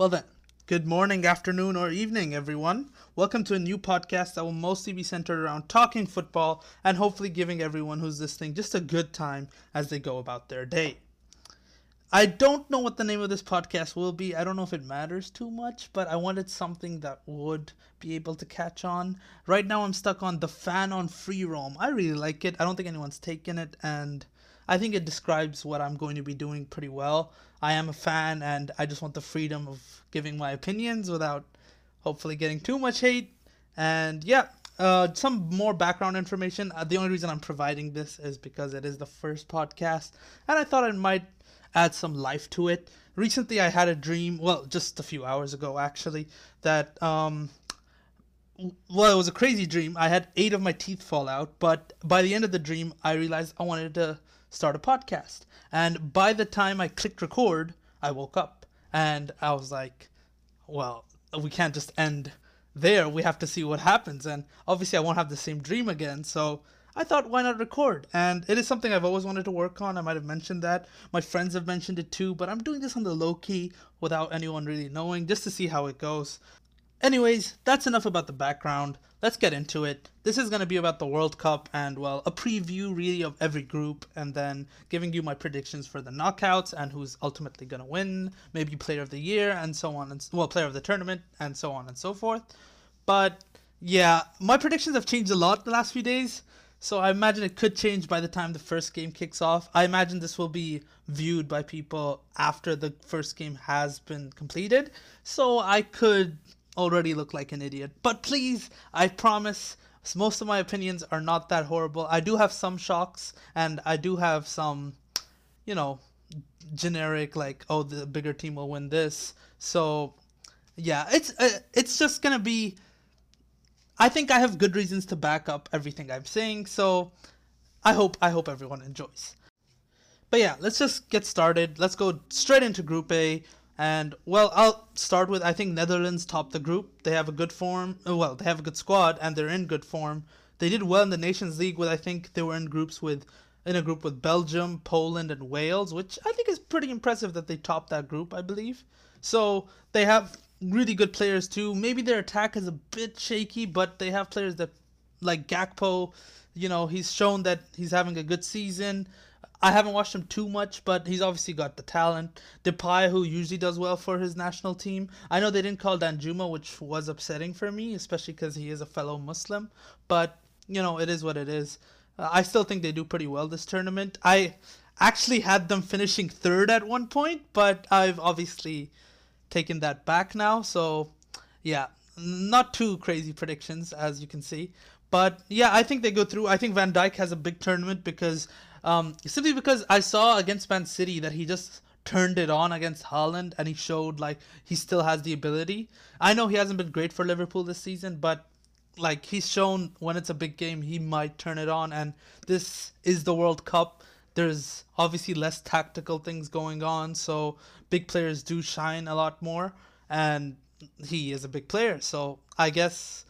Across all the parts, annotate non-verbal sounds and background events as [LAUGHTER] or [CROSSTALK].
Well, then, good morning, afternoon, or evening, everyone. Welcome to a new podcast that will mostly be centered around talking football and hopefully giving everyone who's listening just a good time as they go about their day. I don't know what the name of this podcast will be. I don't know if it matters too much, but I wanted something that would be able to catch on. Right now, I'm stuck on the fan on free roam. I really like it. I don't think anyone's taken it, and I think it describes what I'm going to be doing pretty well. I am a fan, and I just want the freedom of giving my opinions without hopefully getting too much hate. And yeah, uh, some more background information. Uh, the only reason I'm providing this is because it is the first podcast, and I thought it might add some life to it. Recently, I had a dream, well, just a few hours ago actually, that, um, well, it was a crazy dream. I had eight of my teeth fall out, but by the end of the dream, I realized I wanted to start a podcast. And by the time I clicked record, I woke up and I was like, well, we can't just end there. We have to see what happens. And obviously, I won't have the same dream again. So I thought, why not record? And it is something I've always wanted to work on. I might have mentioned that. My friends have mentioned it too, but I'm doing this on the low key without anyone really knowing just to see how it goes. Anyways, that's enough about the background. Let's get into it. This is going to be about the World Cup and, well, a preview really of every group and then giving you my predictions for the knockouts and who's ultimately going to win, maybe player of the year and so on and, well, player of the tournament and so on and so forth. But yeah, my predictions have changed a lot the last few days. So I imagine it could change by the time the first game kicks off. I imagine this will be viewed by people after the first game has been completed. So I could already look like an idiot. But please, I promise, most of my opinions are not that horrible. I do have some shocks and I do have some, you know, generic like oh the bigger team will win this. So yeah, it's uh, it's just to be I think I have good reasons to back up everything I'm saying, so I hope I hope everyone enjoys. But yeah, let's just get started. Let's go straight into Group A. And well, I'll start with I think Netherlands topped the group. They have a good form. Uh, well, they have a good squad and they're in good form. They did well in the Nations League with I think they were in groups with in a group with Belgium, Poland, and Wales, which I think is pretty impressive that they topped that group, I believe. So they have really good players too. Maybe their attack is a bit shaky, but they have players that like Gakpo. You know, he's shown that he's having a good season. I haven't watched him too much, but he's obviously got the talent. Depay, who usually does well for his national team. I know they didn't call Danjuma, which was upsetting for me, especially because he is a fellow Muslim. But you know, it is what it is. Uh, I still think they do pretty well this tournament. I actually had them finishing third at one point, but I've obviously taken that back now. So, yeah, not too crazy predictions as you can see. But yeah, I think they go through. I think Van Dijk has a big tournament because um, simply because I saw against Man City that he just turned it on against Holland and he showed like he still has the ability. I know he hasn't been great for Liverpool this season, but like he's shown when it's a big game he might turn it on and this is the World Cup there's obviously less tactical things going on, so big players do shine a lot more, and he is a big player. So I guess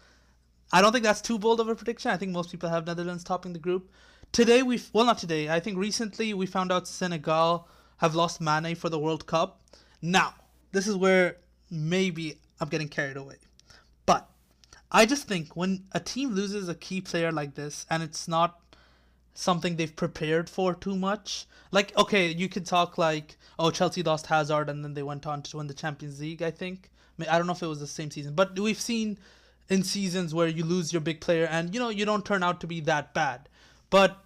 I don't think that's too bold of a prediction. I think most people have Netherlands topping the group. Today we well not today. I think recently we found out Senegal have lost Mane for the World Cup. Now this is where maybe I'm getting carried away, but I just think when a team loses a key player like this and it's not something they've prepared for too much. Like, okay, you could talk like, oh, Chelsea lost Hazard and then they went on to win the Champions League, I think. I, I don't know if it was the same season, but we've seen in seasons where you lose your big player and, you know, you don't turn out to be that bad. But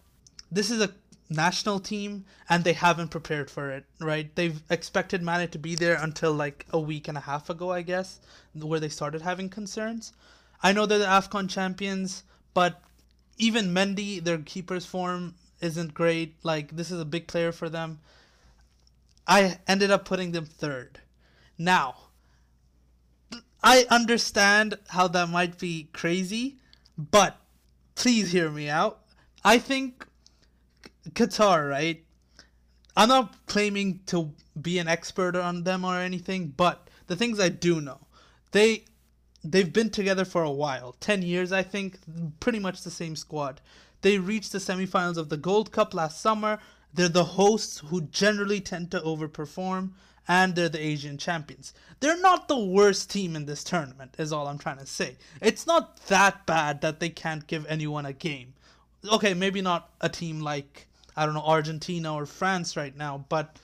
this is a national team and they haven't prepared for it, right? They've expected Mane to be there until like a week and a half ago, I guess, where they started having concerns. I know they're the AFCON champions, but even Mendy, their keeper's form isn't great. Like this is a big player for them. I ended up putting them third. Now, I understand how that might be crazy, but please hear me out. I think Qatar, right? I'm not claiming to be an expert on them or anything, but the things I do know, they they've been together for a while 10 years i think pretty much the same squad they reached the semifinals of the gold cup last summer they're the hosts who generally tend to overperform and they're the Asian champions. They're not the worst team in this tournament, is all I'm trying to say. It's not that bad that they can't give anyone a game. Okay, maybe not a team like, I don't know, Argentina or France right now, but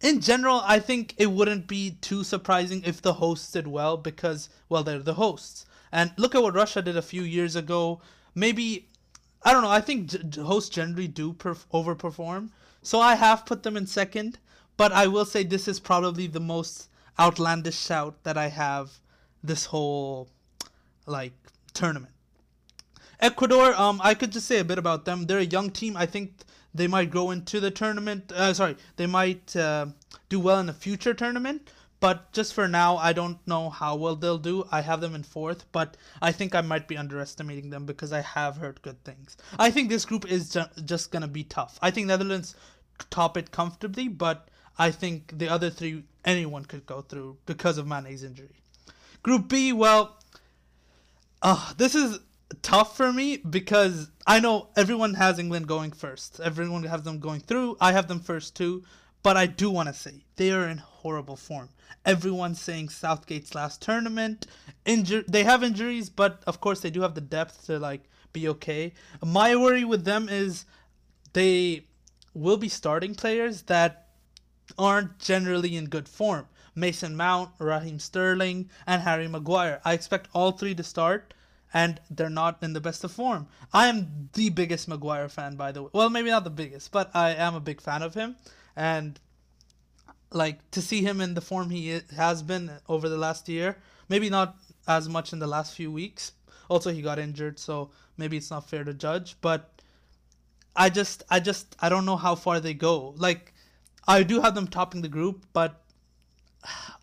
in general, I think it wouldn't be too surprising if the hosts did well because, well, they're the hosts. And look at what Russia did a few years ago. Maybe, I don't know, I think hosts generally do perf- overperform. So I have put them in second, but I will say this is probably the most outlandish shout that I have this whole, like, tournament. Ecuador, um, I could just say a bit about them. They're a young team. I think they might go into the tournament. Uh, sorry, they might uh, do well in a future tournament. But just for now, I don't know how well they'll do. I have them in fourth, but I think I might be underestimating them because I have heard good things. I think this group is ju- just going to be tough. I think Netherlands top it comfortably, but I think the other three, anyone could go through because of Mane's injury. Group B, well, uh, this is tough for me because I know everyone has England going first. Everyone has them going through. I have them first too. But I do want to say they are in horrible form. Everyone's saying Southgate's last tournament. Injur- they have injuries, but of course they do have the depth to like be okay. My worry with them is they will be starting players that aren't generally in good form. Mason Mount, Raheem Sterling, and Harry Maguire. I expect all three to start and they're not in the best of form. I am the biggest Maguire fan, by the way. Well, maybe not the biggest, but I am a big fan of him, and like to see him in the form he has been over the last year. Maybe not as much in the last few weeks. Also, he got injured, so maybe it's not fair to judge. But I just, I just, I don't know how far they go. Like, I do have them topping the group, but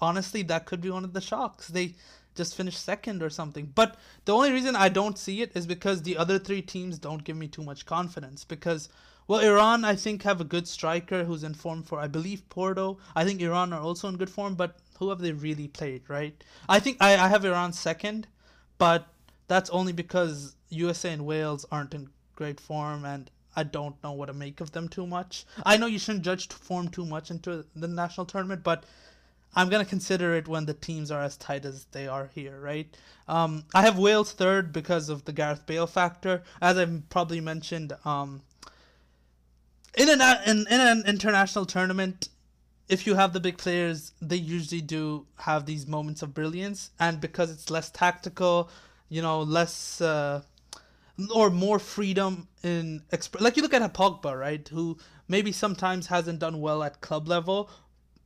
honestly, that could be one of the shocks. They just finished second or something. But the only reason I don't see it is because the other three teams don't give me too much confidence. Because, well, Iran, I think, have a good striker who's in form for, I believe, Porto. I think Iran are also in good form, but who have they really played, right? I think I, I have Iran second, but that's only because USA and Wales aren't in great form and I don't know what to make of them too much. I know you shouldn't judge form too much into the national tournament, but I'm gonna consider it when the teams are as tight as they are here, right? Um, I have Wales third because of the Gareth Bale factor, as I've probably mentioned. Um, in an in, in an international tournament, if you have the big players, they usually do have these moments of brilliance, and because it's less tactical, you know, less. Uh, or more freedom in exp- like you look at a Pogba, right? Who maybe sometimes hasn't done well at club level,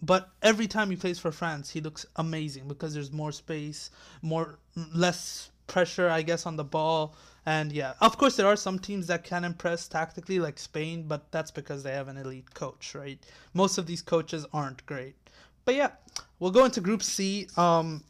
but every time he plays for France, he looks amazing because there's more space, more less pressure, I guess, on the ball. And yeah, of course, there are some teams that can impress tactically, like Spain, but that's because they have an elite coach, right? Most of these coaches aren't great. But yeah, we'll go into Group C. Um,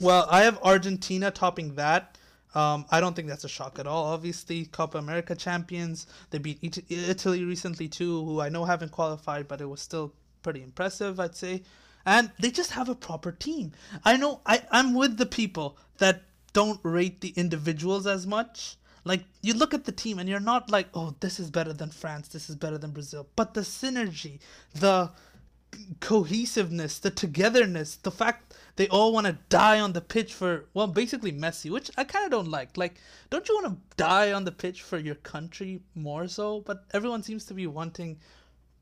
well, I have Argentina topping that. Um, I don't think that's a shock at all. Obviously, Copa America champions. They beat Italy recently too, who I know haven't qualified, but it was still pretty impressive, I'd say. And they just have a proper team. I know I, I'm with the people that don't rate the individuals as much. Like you look at the team and you're not like, oh, this is better than France, this is better than Brazil. But the synergy, the cohesiveness, the togetherness, the fact they all want to die on the pitch for well, basically Messi, which I kind of don't like. Like, don't you want to die on the pitch for your country more so? But everyone seems to be wanting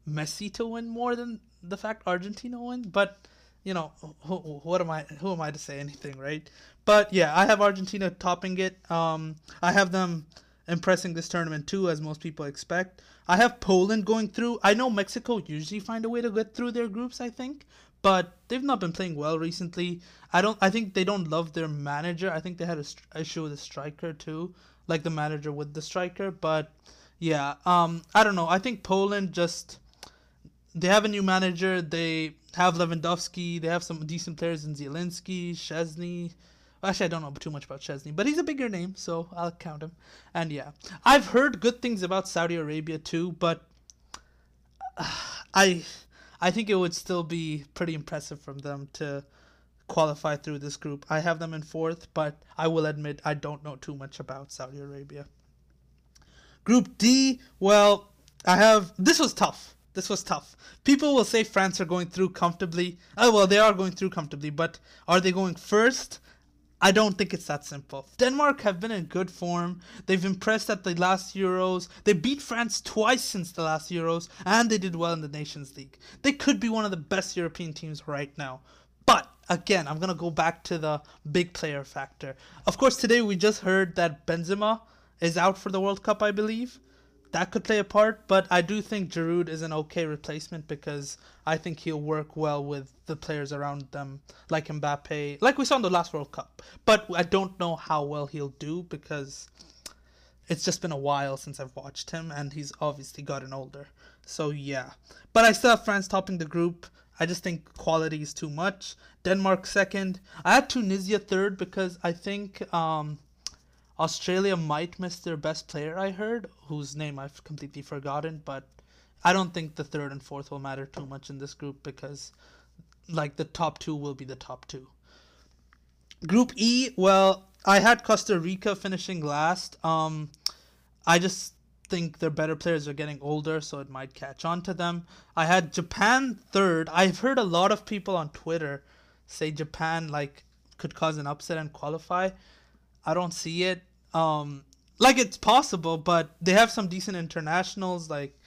Messi to win more than the fact Argentina win. But you know, who, what am I? Who am I to say anything, right? But yeah, I have Argentina topping it. Um, I have them impressing this tournament too, as most people expect. I have Poland going through. I know Mexico usually find a way to get through their groups. I think, but they've not been playing well recently. I don't. I think they don't love their manager. I think they had a issue with the striker too, like the manager with the striker. But yeah, um, I don't know. I think Poland just they have a new manager. They have Lewandowski. They have some decent players in Zielinski, Szczesny. Actually, I don't know too much about Szczesny, but he's a bigger name, so I'll count him. And yeah, I've heard good things about Saudi Arabia too, but uh, I, I think it would still be pretty impressive from them to qualify through this group. I have them in fourth, but I will admit I don't know too much about Saudi Arabia. Group D, well, I have this was tough This was tough. People will say France are going through comfortably. Oh, well, they are going through comfortably, but are they going first? I don't think it's that simple. Denmark have been in good form. They've impressed at the last Euros. They beat France twice since the last Euros, and they did well in the Nations League. They could be one of the best European teams right now. But again, I'm going to go back to the big player factor. Of course, today we just heard that Benzema is out for the World Cup, I believe that could play a part, but I do think Giroud is an okay replacement because I think he'll work well with the players around them, like Mbappe, like we saw in the last World Cup. But I don't know how well he'll do because it's just been a while since I've watched him, and he's obviously gotten older. So yeah, but I still have France topping the group. I just think quality is too much. Denmark second. I had Tunisia third because I think um, Australia might miss their best player, I heard, whose name I've completely forgotten, but I don't think the third and fourth will matter too much in this group because like the top two will be the top two. Group E, well, I had Costa Rica finishing last. Um I just think their better players are getting older, so it might catch on to them. I had Japan third. I've heard a lot of people on Twitter say Japan like could cause an upset and qualify. I don't see it. Um, like it's possible, but they have some decent internationals. Like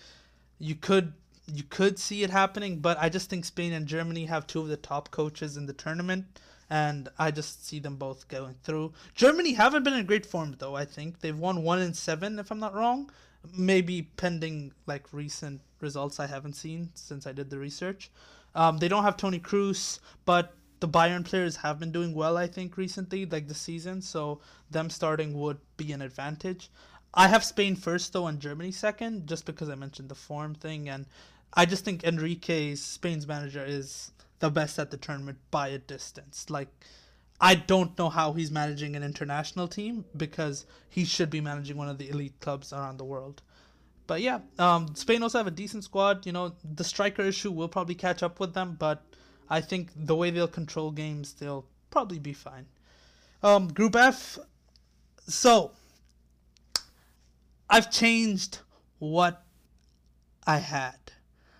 you could you could see it happening, but I just think Spain and Germany have two of the top coaches in the tournament, and I just see them both going through. Germany haven't been in great form though. I think they've won one in seven, if I'm not wrong. Maybe pending like recent results I haven't seen since I did the research. Um, they don't have Toni Kroos, but the Bayern players have been doing well, I think, recently, like the season. So them starting would be an advantage. I have Spain first though, and Germany second, just because I mentioned the form thing, and I just think Enrique, Spain's manager, is the best at the tournament by a distance. Like, I don't know how he's managing an international team because he should be managing one of the elite clubs around the world. But yeah, um, Spain also have a decent squad. You know, the striker issue will probably catch up with them, but I think the way they'll control games, they'll probably be fine. Um, Group F. So, I've changed what I had.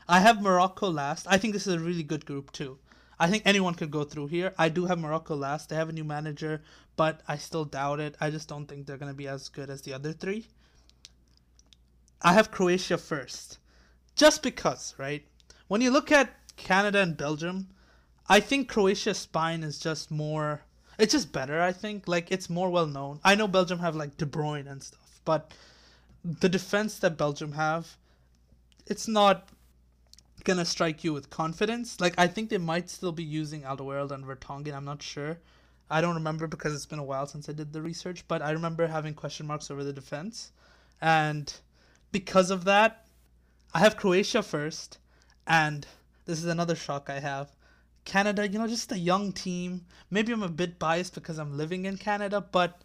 I have Morocco last. I think this is a really good group too. I think anyone could go through here. I do have Morocco last. They have a new manager, but I still doubt it. I just don't think they're going to be as good as the other three. I have Croatia first. Just because, right? When you look at Canada and Belgium, I think Croatia's spine is just more. It's just better. I think like it's more well known. I know Belgium have like De Bruyne and stuff, but the defense that Belgium have, it's not gonna strike you with confidence. Like I think they might still be using Alderweireld and Vertonghen. I'm not sure. I don't remember because it's been a while since I did the research, but I remember having question marks over the defense, and because of that, I have Croatia first, and this is another shock I have. Canada, you know, just a young team. Maybe I'm a bit biased because I'm living in Canada, but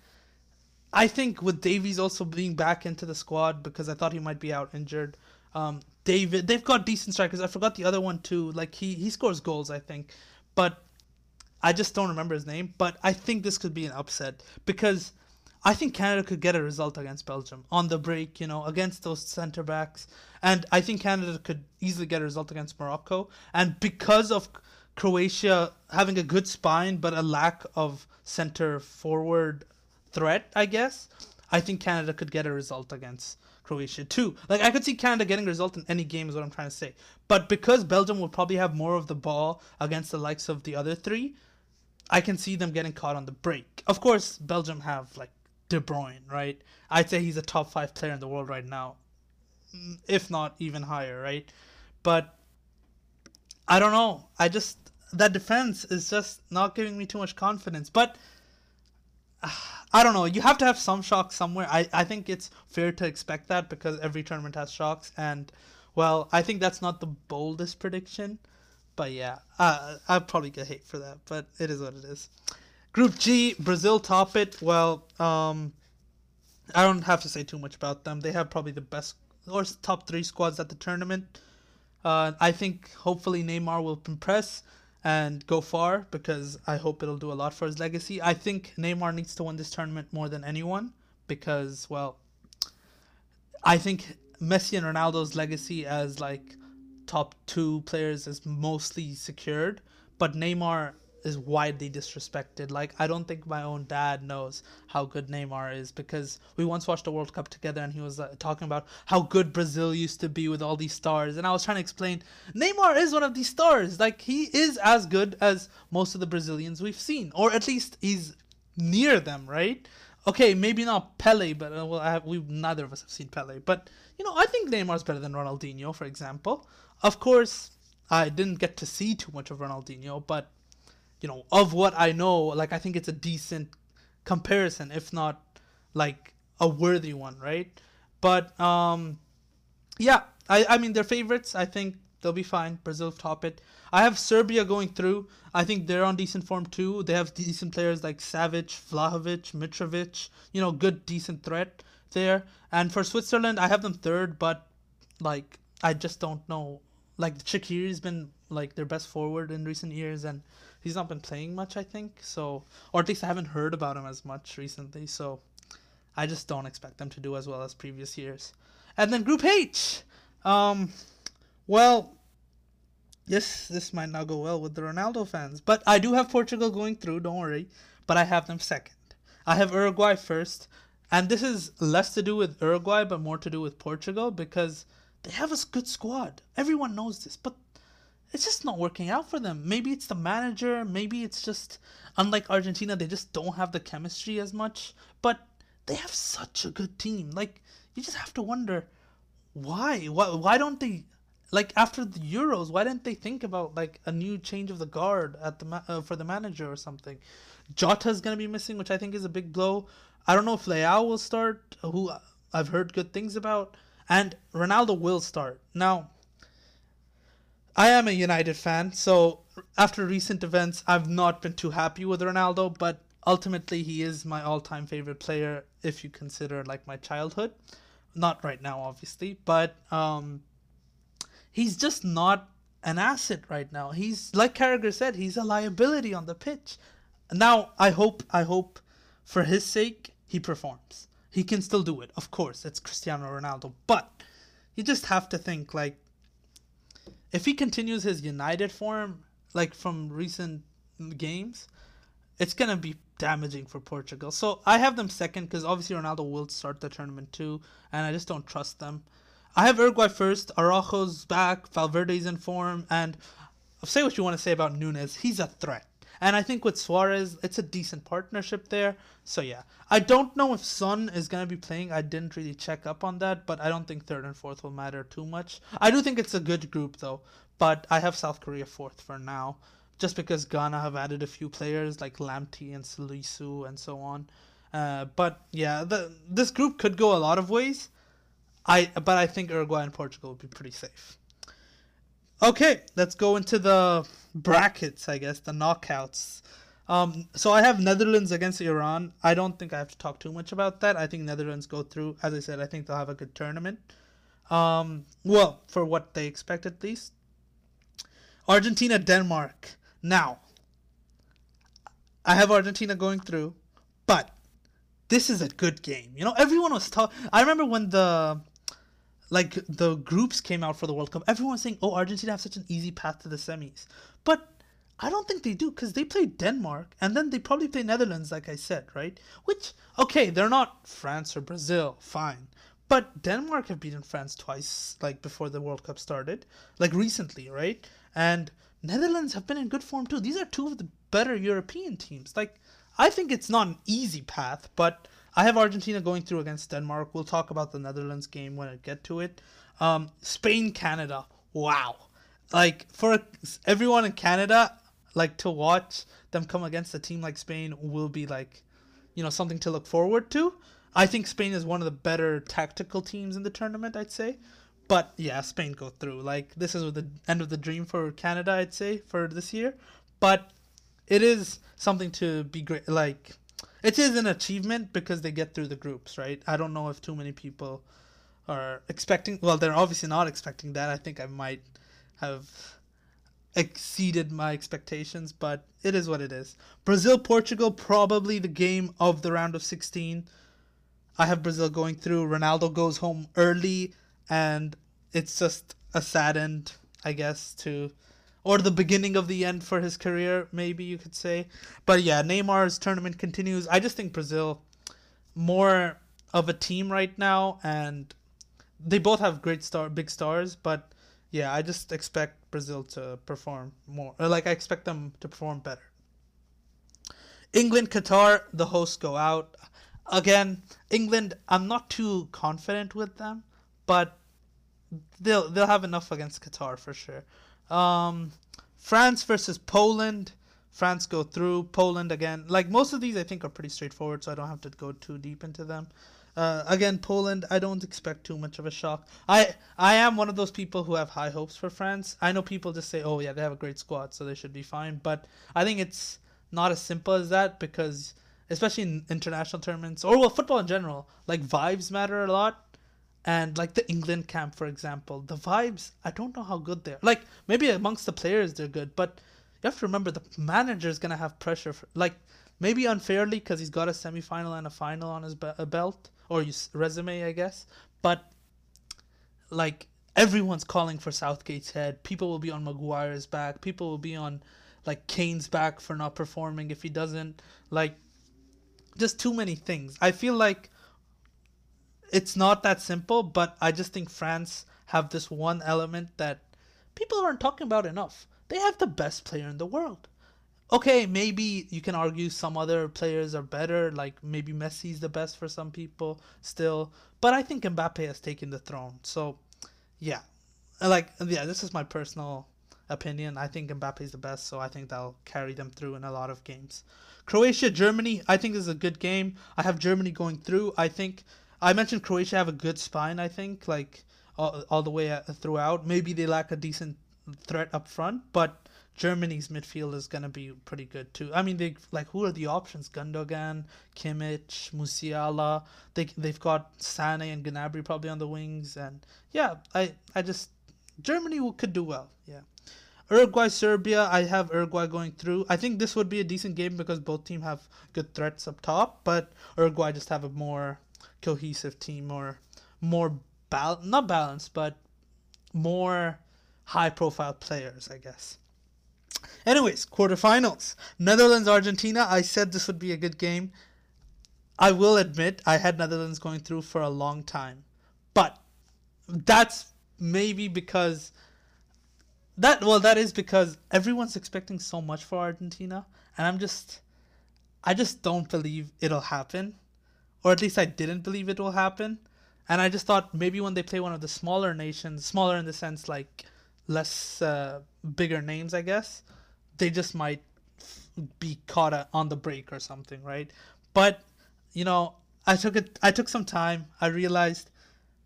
I think with Davies also being back into the squad because I thought he might be out injured. Um, David, they've got decent strikers. I forgot the other one too. Like he he scores goals, I think, but I just don't remember his name. But I think this could be an upset because I think Canada could get a result against Belgium on the break, you know, against those centre backs, and I think Canada could easily get a result against Morocco. And because of Croatia having a good spine but a lack of center forward threat, I guess. I think Canada could get a result against Croatia too. Like I could see Canada getting a result in any game is what I'm trying to say. But because Belgium will probably have more of the ball against the likes of the other three, I can see them getting caught on the break. Of course, Belgium have like De Bruyne, right? I'd say he's a top five player in the world right now, if not even higher, right? But I don't know. I just that defense is just not giving me too much confidence. But [SIGHS] I don't know. You have to have some shocks somewhere. I, I think it's fair to expect that because every tournament has shocks. And, well, I think that's not the boldest prediction. But yeah, uh, I'll probably get hate for that. But it is what it is. Group G, Brazil top it. Well, um, I don't have to say too much about them. They have probably the best or top three squads at the tournament. Uh, I think hopefully Neymar will impress and go far because I hope it'll do a lot for his legacy. I think Neymar needs to win this tournament more than anyone because, well, I think Messi and Ronaldo's legacy as like top two players is mostly secured, but Neymar is widely disrespected. Like I don't think my own dad knows how good Neymar is because we once watched a World Cup together and he was uh, talking about how good Brazil used to be with all these stars and I was trying to explain Neymar is one of these stars. Like he is as good as most of the Brazilians we've seen or at least he's near them, right? Okay, maybe not Pele, but uh, well, have, we neither of us have seen Pele. But you know, I think Neymar's better than Ronaldinho, for example. Of course, I didn't get to see too much of Ronaldinho, but you know, of what I know, like I think it's a decent comparison, if not like a worthy one, right? But um, yeah, I I mean they're favorites. I think they'll be fine. Brazil top it. I have Serbia going through. I think they're on decent form too. They have decent players like Savic, Vlahovic, Mitrovic. You know, good decent threat there. And for Switzerland, I have them third, but like I just don't know. Like Shaqiri's been like their best forward in recent years, and he's not been playing much, I think. So, or at least I haven't heard about him as much recently. So, I just don't expect them to do as well as previous years. And then Group H. Um, well, yes, this might not go well with the Ronaldo fans, but I do have Portugal going through. Don't worry, but I have them second. I have Uruguay first, and this is less to do with Uruguay, but more to do with Portugal because they have a good squad. Everyone knows this, but it's just not working out for them. Maybe it's the manager, maybe it's just unlike Argentina, they just don't have the chemistry as much, but they have such a good team. Like you just have to wonder why why why don't they like after the Euros, why didn't they think about like a new change of the guard at the ma- uh, for the manager or something? Jota's going to be missing, which I think is a big blow. I don't know if Leao will start, who I've heard good things about, and Ronaldo will start. Now, I am a United fan, so after recent events, I've not been too happy with Ronaldo, but ultimately he is my all-time favorite player if you consider like my childhood. Not right now, obviously, but um, he's just not an asset right now. He's like Carragher said, he's a liability on the pitch. Now, I hope, I hope, for his sake, he performs. He can still do it, of course. It's Cristiano Ronaldo, but you just have to think like if he continues his United form, like from recent games, it's gonna be damaging for Portugal. So I have them second because obviously Ronaldo will start the tournament too, and I just don't trust them. I have Uruguay first. Araujo's back. Valverde's in form, and say what you want to say about Nunez. He's a threat. And I think with Suarez, it's a decent partnership there. So yeah, I don't know if Son is gonna be playing. I didn't really check up on that, but I don't think third and fourth will matter too much. I do think it's a good group though, but I have South Korea fourth for now, just because Ghana have added a few players like Lamptey and Salisu and so on. Uh, but yeah, the this group could go a lot of ways. I but I think Uruguay and Portugal would be pretty safe. Okay, let's go into the brackets, I guess, the knockouts. Um, so I have Netherlands against Iran. I don't think I have to talk too much about that. I think Netherlands go through. As I said, I think they'll have a good tournament. Um, well, for what they expect at least. Argentina, Denmark. Now, I have Argentina going through, but this is a good game. You know, everyone was talking. I remember when the like the groups came out for the World Cup, everyone was saying, "Oh, Argentina have such an easy path to the semis," but I don't think they do because they play Denmark and then they probably play Netherlands, like I said, right? Which okay, they're not France or Brazil, fine, but Denmark have beaten France twice, like before the World Cup started, like recently, right? And Netherlands have been in good form too. These are two of the better European teams. Like I think it's not an easy path, but I have Argentina going through against Denmark. We'll talk about the Netherlands game when I get to it. Um, Spain, Canada. Wow. Like for everyone in Canada, like to watch them come against a team like Spain will be like, you know, something to look forward to. I think Spain is one of the better tactical teams in the tournament, I'd say. But yeah, Spain go through. Like this is the end of the dream for Canada, I'd say, for this year. But it is something to be great like it is an achievement because they get through the groups, right? I don't know if too many people are expecting. Well, they're obviously not expecting that. I think I might have exceeded my expectations, but it is what it is. Brazil Portugal probably the game of the round of 16. I have Brazil going through. Ronaldo goes home early and it's just a sad end. I guess, to or the beginning of the end for his career, maybe you could say. But yeah, Neymar's tournament continues. I just think Brazil more of a team right now, and they both have great star, big stars. But yeah, I just expect Brazil to perform more. Or like I expect them to perform better. England, Qatar, the hosts go out. Again, England, I'm not too confident with them, but they'll they'll have enough against Qatar for sure. Um, France versus Poland. France go through. Poland again. Like most of these, I think are pretty straightforward, so I don't have to go too deep into them. Uh, again, Poland. I don't expect too much of a shock. I I am one of those people who have high hopes for France. I know people just say, "Oh yeah, they have a great squad, so they should be fine." But I think it's not as simple as that because, especially in international tournaments or well, football in general, like vibes matter a lot and like the England camp, for example, the vibes, I don't know how good they're. Like maybe amongst the players they're good, but you have to remember the manager is gonna have pressure. For, like maybe unfairly because he's got a semi-final and a final on his be- belt or his resume, I guess. But like everyone's calling for Southgate's head. People will be on Maguire's back. People will be on like Kane's back for not performing if he doesn't. Like just too many things. I feel like it's not that simple, but I just think France have this one element that people aren't talking about enough. They have the best player in the world. Okay, maybe you can argue some other players are better, like maybe Messi's the best for some people still, but I think Mbappe has taken the throne. So, yeah. Like yeah, this is my personal opinion. I think Mbappe is the best, so I think that'll carry them through in a lot of games. Croatia, Germany, I think is a good game. I have Germany going through. I think I mentioned Croatia have a good spine. I think like all, all the way uh, throughout. Maybe they lack a decent threat up front, but Germany's midfield is gonna be pretty good too. I mean, they like who are the options? Gundogan, Kimmich, Musiala. They they've got Sane and Gnabry probably on the wings, and yeah, I I just Germany could do well. Yeah. Uruguay, Serbia. I have Uruguay going through. I think this would be a decent game because both teams have good threats up top, but Uruguay just have a more cohesive team or more bal- not balanced but more high profile players i guess. Anyways quarterfinals. Netherlands argentina. I said this would be a good game. I will admit i had netherlands going through for a long time. But that's maybe because that well that is because everyone's expecting so much for argentina and i'm just i just don't believe it'll happen or at least I didn't believe it will happen. And I just thought maybe when they play one of the smaller nations, smaller in the sense like less uh, bigger names, I guess, they just might be caught on the break or something, right? But you know, I took it. I took some time. I realized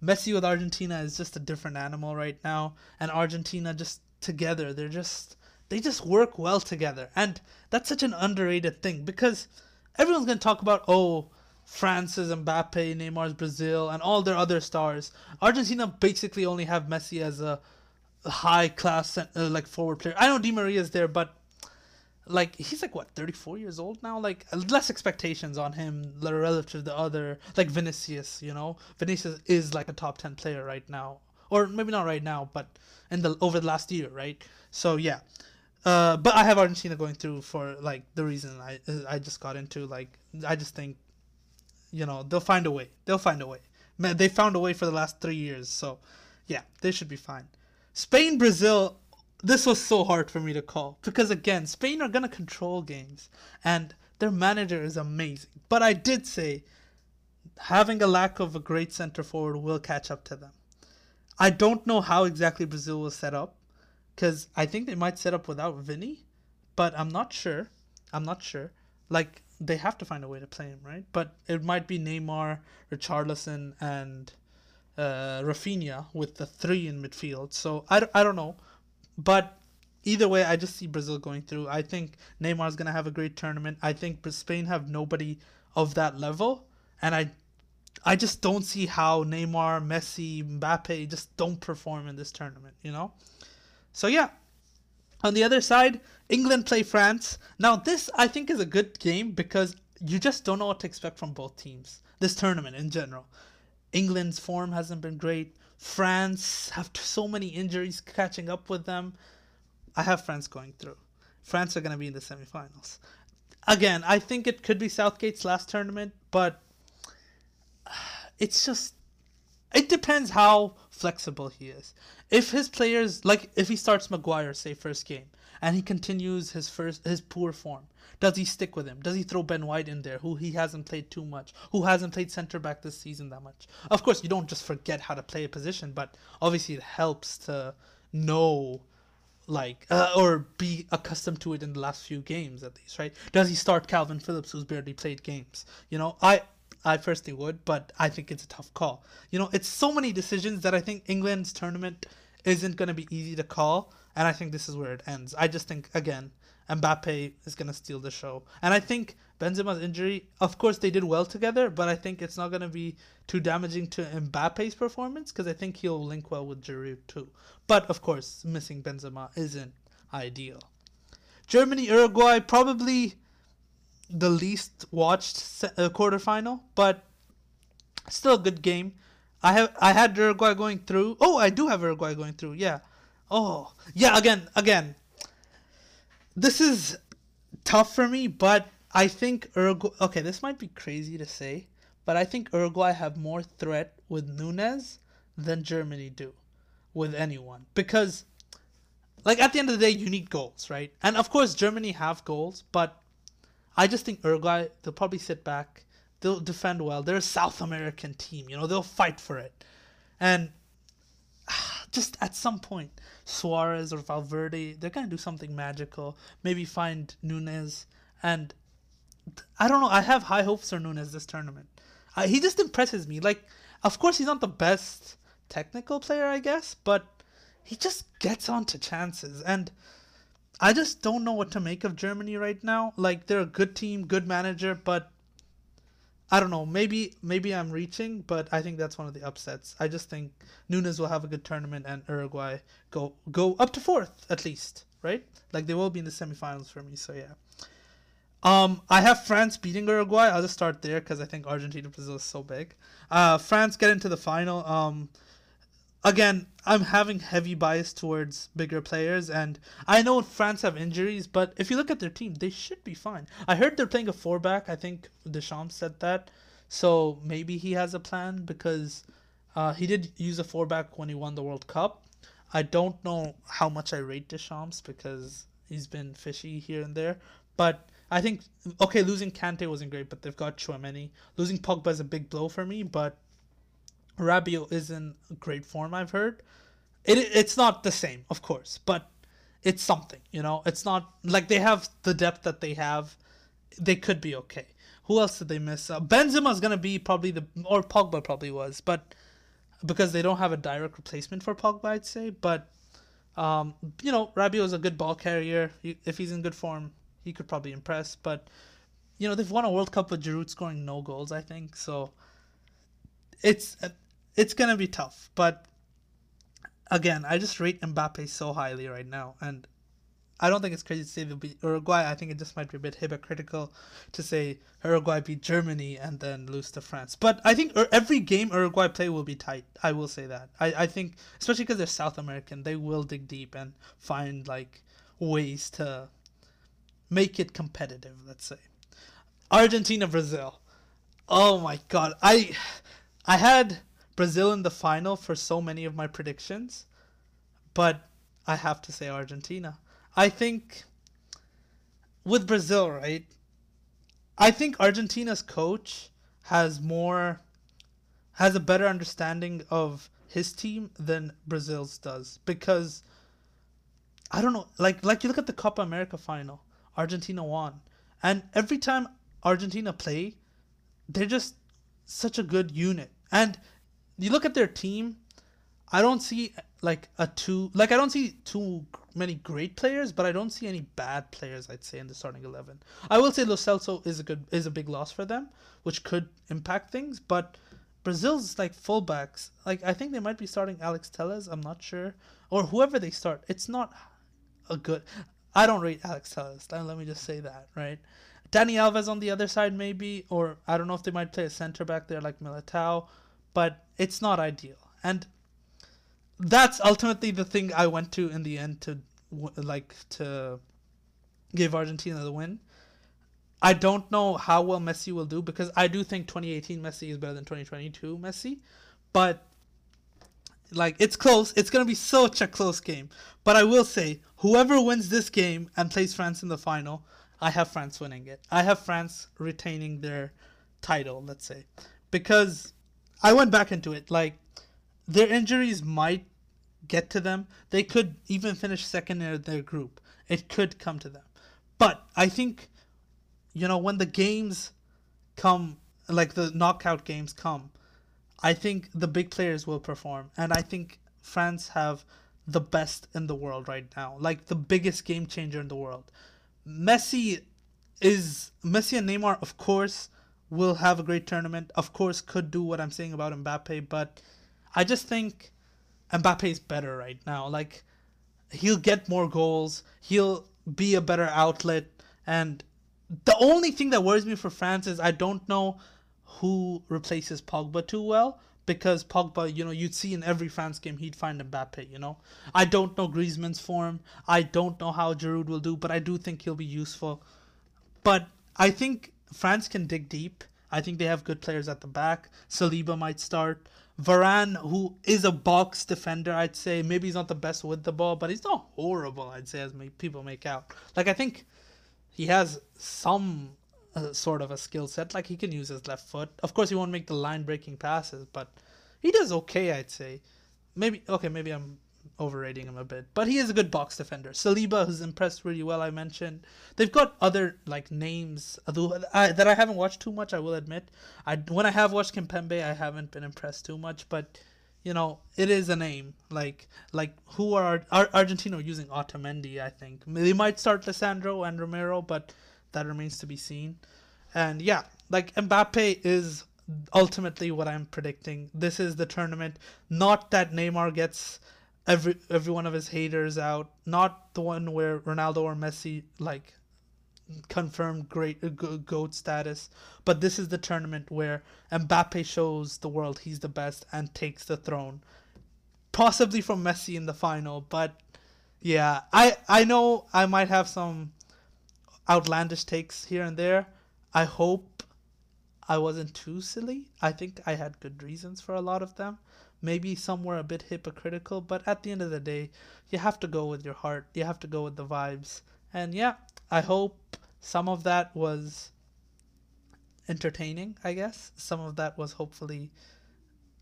Messi with Argentina is just a different animal right now, and Argentina just together, they're just they just work well together, and that's such an underrated thing because everyone's gonna talk about oh France's Mbappe, Neymar's Brazil, and all their other stars. Argentina basically only have Messi as a high class uh, like forward player. I know Di Maria is there, but like he's like what 34 years old now. Like less expectations on him relative to the other like Vinicius. You know, Vinicius is like a top 10 player right now, or maybe not right now, but in the over the last year, right? So yeah. Uh, but I have Argentina going through for like the reason I I just got into like I just think you know they'll find a way. They'll find a way. Man, they found a way for the last three years, so yeah, they should be fine. Spain, Brazil. This was so hard for me to call because again, Spain are gonna control games, and their manager is amazing. But I did say having a lack of a great center forward will catch up to them. I don't know how exactly Brazil will set up because I think they might set up without Vinny, but I'm not sure. I'm not sure. Like they have to find a way to play him, right? But it might be Neymar, Richarlison, and uh, Rafinha with the three in midfield. So I, I don't know. But either way, I just see Brazil going through. I think Neymar is going to have a great tournament. I think Spain have nobody of that level. And I I just don't see how Neymar, Messi, Mbappe just don't perform in this tournament, you know? So yeah. On the other side, England play France. Now, this I think is a good game because you just don't know what to expect from both teams. This tournament in general. England's form hasn't been great. France have so many injuries catching up with them. I have France going through. France are going to be in the semifinals. Again, I think it could be Southgate's last tournament, but [SIGHS] it's just it depends how flexible he is. If his players like if he starts Maguire say first game and he continues his first his poor form, does he stick with him? Does he throw Ben White in there, who he hasn't played too much, who hasn't played center back this season that much? Of course, you don't just forget how to play a position, but obviously it helps to know like uh, or be accustomed to it in the last few games at least, right? Does he start Kalvin Phillips, who's barely played games? You know, I I personally would, but I think it's a tough call. You know, it's so many decisions that I think England's tournament isn't going to be easy to call, and I think this is where it ends. I just think again, Mbappe is going to steal the show, and I think Benzema's injury. Of course, they did well together, but I think it's not going to be too damaging to Mbappe's performance because I think he'll link well with Giroud too. But of course, missing Benzema isn't ideal. Germany Uruguay probably the least watched uh, quarterfinal, but still a good game. I have I had Uruguay going through. Oh, I do have Uruguay going through. Yeah. Oh, yeah. Again, again. This is tough for me, but I think Uruguay. Okay, this might be crazy to say, but I think Uruguay have more threat with Nunez than Germany do with anyone because, like at the end of the day, you need goals, right? And of course, Germany have goals, but I just think Uruguay, they'll probably sit back. They'll defend well. They're a South American team, you know, they'll fight for it. And [SIGHS] just at some point, Suarez or Valverde, they're going to do something magical. Maybe find Nunez. And I don't know. I have high hopes for Nunez this tournament. Uh, he just impresses me. Like, of course, he's not the best technical player, I guess, but he just gets onto chances. And I just don't know what to make of Germany right now. Like they're a good team, good manager, but I don't know. Maybe maybe I'm reaching, but I think that's one of the upsets. I just think Nunez will have a good tournament and Uruguay go go up to fourth at least, right? Like they will be in the semifinals for me. So yeah. Um, I have France beating Uruguay. I'll just start there because I think Argentina Brazil is so big. Uh, France get into the final. Um, again, I'm having heavy bias towards bigger players, and I know France have injuries, but if you look at their team, they should be fine. I heard they're playing a four back. I think Deschamps said that, so maybe he has a plan because uh, he did use a four back when he won the World Cup. I don't know how much I rate Deschamps because he's been fishy here and there, but I think okay, losing Kante wasn't great, but they've got Tchouameni. Losing Pogba is a big blow for me, but Rabiot is in great form. I've heard. It it's not the same, of course, but it's something. You know, it's not like they have the depth that they have. They could be okay. Who else did they miss? Uh, Benzema's gonna be probably the or Pogba probably was, but because they don't have a direct replacement for Pogba, I'd say. But um, you know, Rabiot is a good ball carrier. If he's in good form, he could probably impress. But you know, they've won a World Cup with Giroud scoring no goals. I think so. It's it's gonna be tough. But again, I just rate Mbappe so highly right now, and I don't think it's crazy to say they'll beat Uruguay. I think it just might be a bit hypocritical to say Uruguay beat Germany and then lose to France. But I think every game Uruguay play will be tight. I will say that. I, I think, especially because they're South American, they will dig deep and find like ways to make it competitive. Let's say Argentina Brazil. Oh my god, I I had Brazil in the final for so many of my predictions, but I have to say Argentina. I think with Brazil, right? I think Argentina's coach has more has a better understanding of his team than Brazil's does because I don't know, like like you look at the Copa America final, Argentina won. And every time Argentina play, they're just such a good unit. And you look at their team, I don't see like a two like I don't see too many great players, but I don't see any bad players. I'd say in the starting eleven. I will say Lo Celso is a good is a big loss for them, which could impact things. But Brazil's like fullbacks, like I think they might be starting Alex Telles. I'm not sure, or whoever they start. It's not a good. I don't rate Alex Telles. Let me just say that right. Dani Alves on the other side maybe, or I don't know if they might play a center back there like Militao but it's not ideal. And that's ultimately the thing I went to in the end to like to give Argentina the win. I don't know how well Messi will do because I do think 2018 Messi is better than 2022 Messi, but like it's close. It's gonna be such a close game. But I will say, whoever wins this game and plays France in the final, I have France winning it. I have France retaining their title. Let's say because I went back into it. Like their injuries might get to them. They could even finish second in their group. It could come to them. But I think, you know, when the games come, like the knockout games come, I think the big players will perform. And I think France have the best in the world right now. Like the biggest game changer in the world. Messi is Messi and Neymar, of course, will have a great tournament. Of course, could do what I'm saying about Mbappe, but I just think Mbappe is better right now. Like he'll get more goals, he'll be a better outlet, and the only thing that worries me for France is I don't know who replaces Pogba too well because Pogba, you know, you'd see in every France game he'd find Mbappe, you know. I don't know Griezmann's form. I don't know how Giroud will do, but I do think he'll be useful. But I think France can dig deep. I think they have good players at the back. Saliba might start. Varane, who is a box defender, I'd say. Maybe he's not the best with the ball, but he's not horrible, I'd say, as people make out. Like, I think he has some uh, sort of a skill set. Like, he can use his left foot. Of course, he won't make the line breaking passes, but he does okay, I'd say. Maybe, okay, maybe I'm overrating him a bit, but he is a good box defender. Saliba, who's impressed really well, I mentioned. They've got other like names that I haven't watched too much. I will admit. I when I have watched Kimpembe, I haven't been impressed too much, but you know it is a name. Like like who are, are Argentina using Otamendi? I think they might start Lisandro and Romero, but that remains to be seen. And yeah, like Mbappe is ultimately what I'm predicting. This is the tournament. Not that Neymar gets every every one of his haters out. Not the one where Ronaldo or Messi like confirmed great uh, goat status, but this is the tournament where Mbappe shows the world he's the best and takes the throne, possibly from Messi in the final. But yeah, I I know I might have some outlandish takes here and there. I hope I wasn't too silly. I think I had good reasons for a lot of them maybe somewhere a bit hypocritical, but at the end of the day, you have to go with your heart. You have to go with the vibes. And yeah, I hope some of that was entertaining, I guess. Some of that was hopefully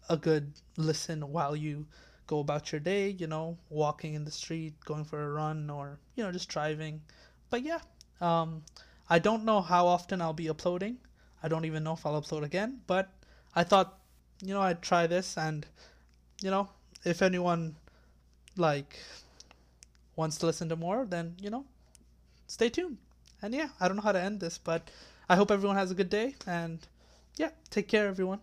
a good listen while you go about your day, you know, walking in the street, going for a run, or, you know, just driving. But yeah, um, I don't know how often I'll be uploading. I don't even know if I'll upload again, but I thought you know, I'd try this and, you know, if anyone like wants to listen to more, then, you know, stay tuned. And yeah, I don't know how to end this, but I hope everyone has a good day and yeah, take care everyone.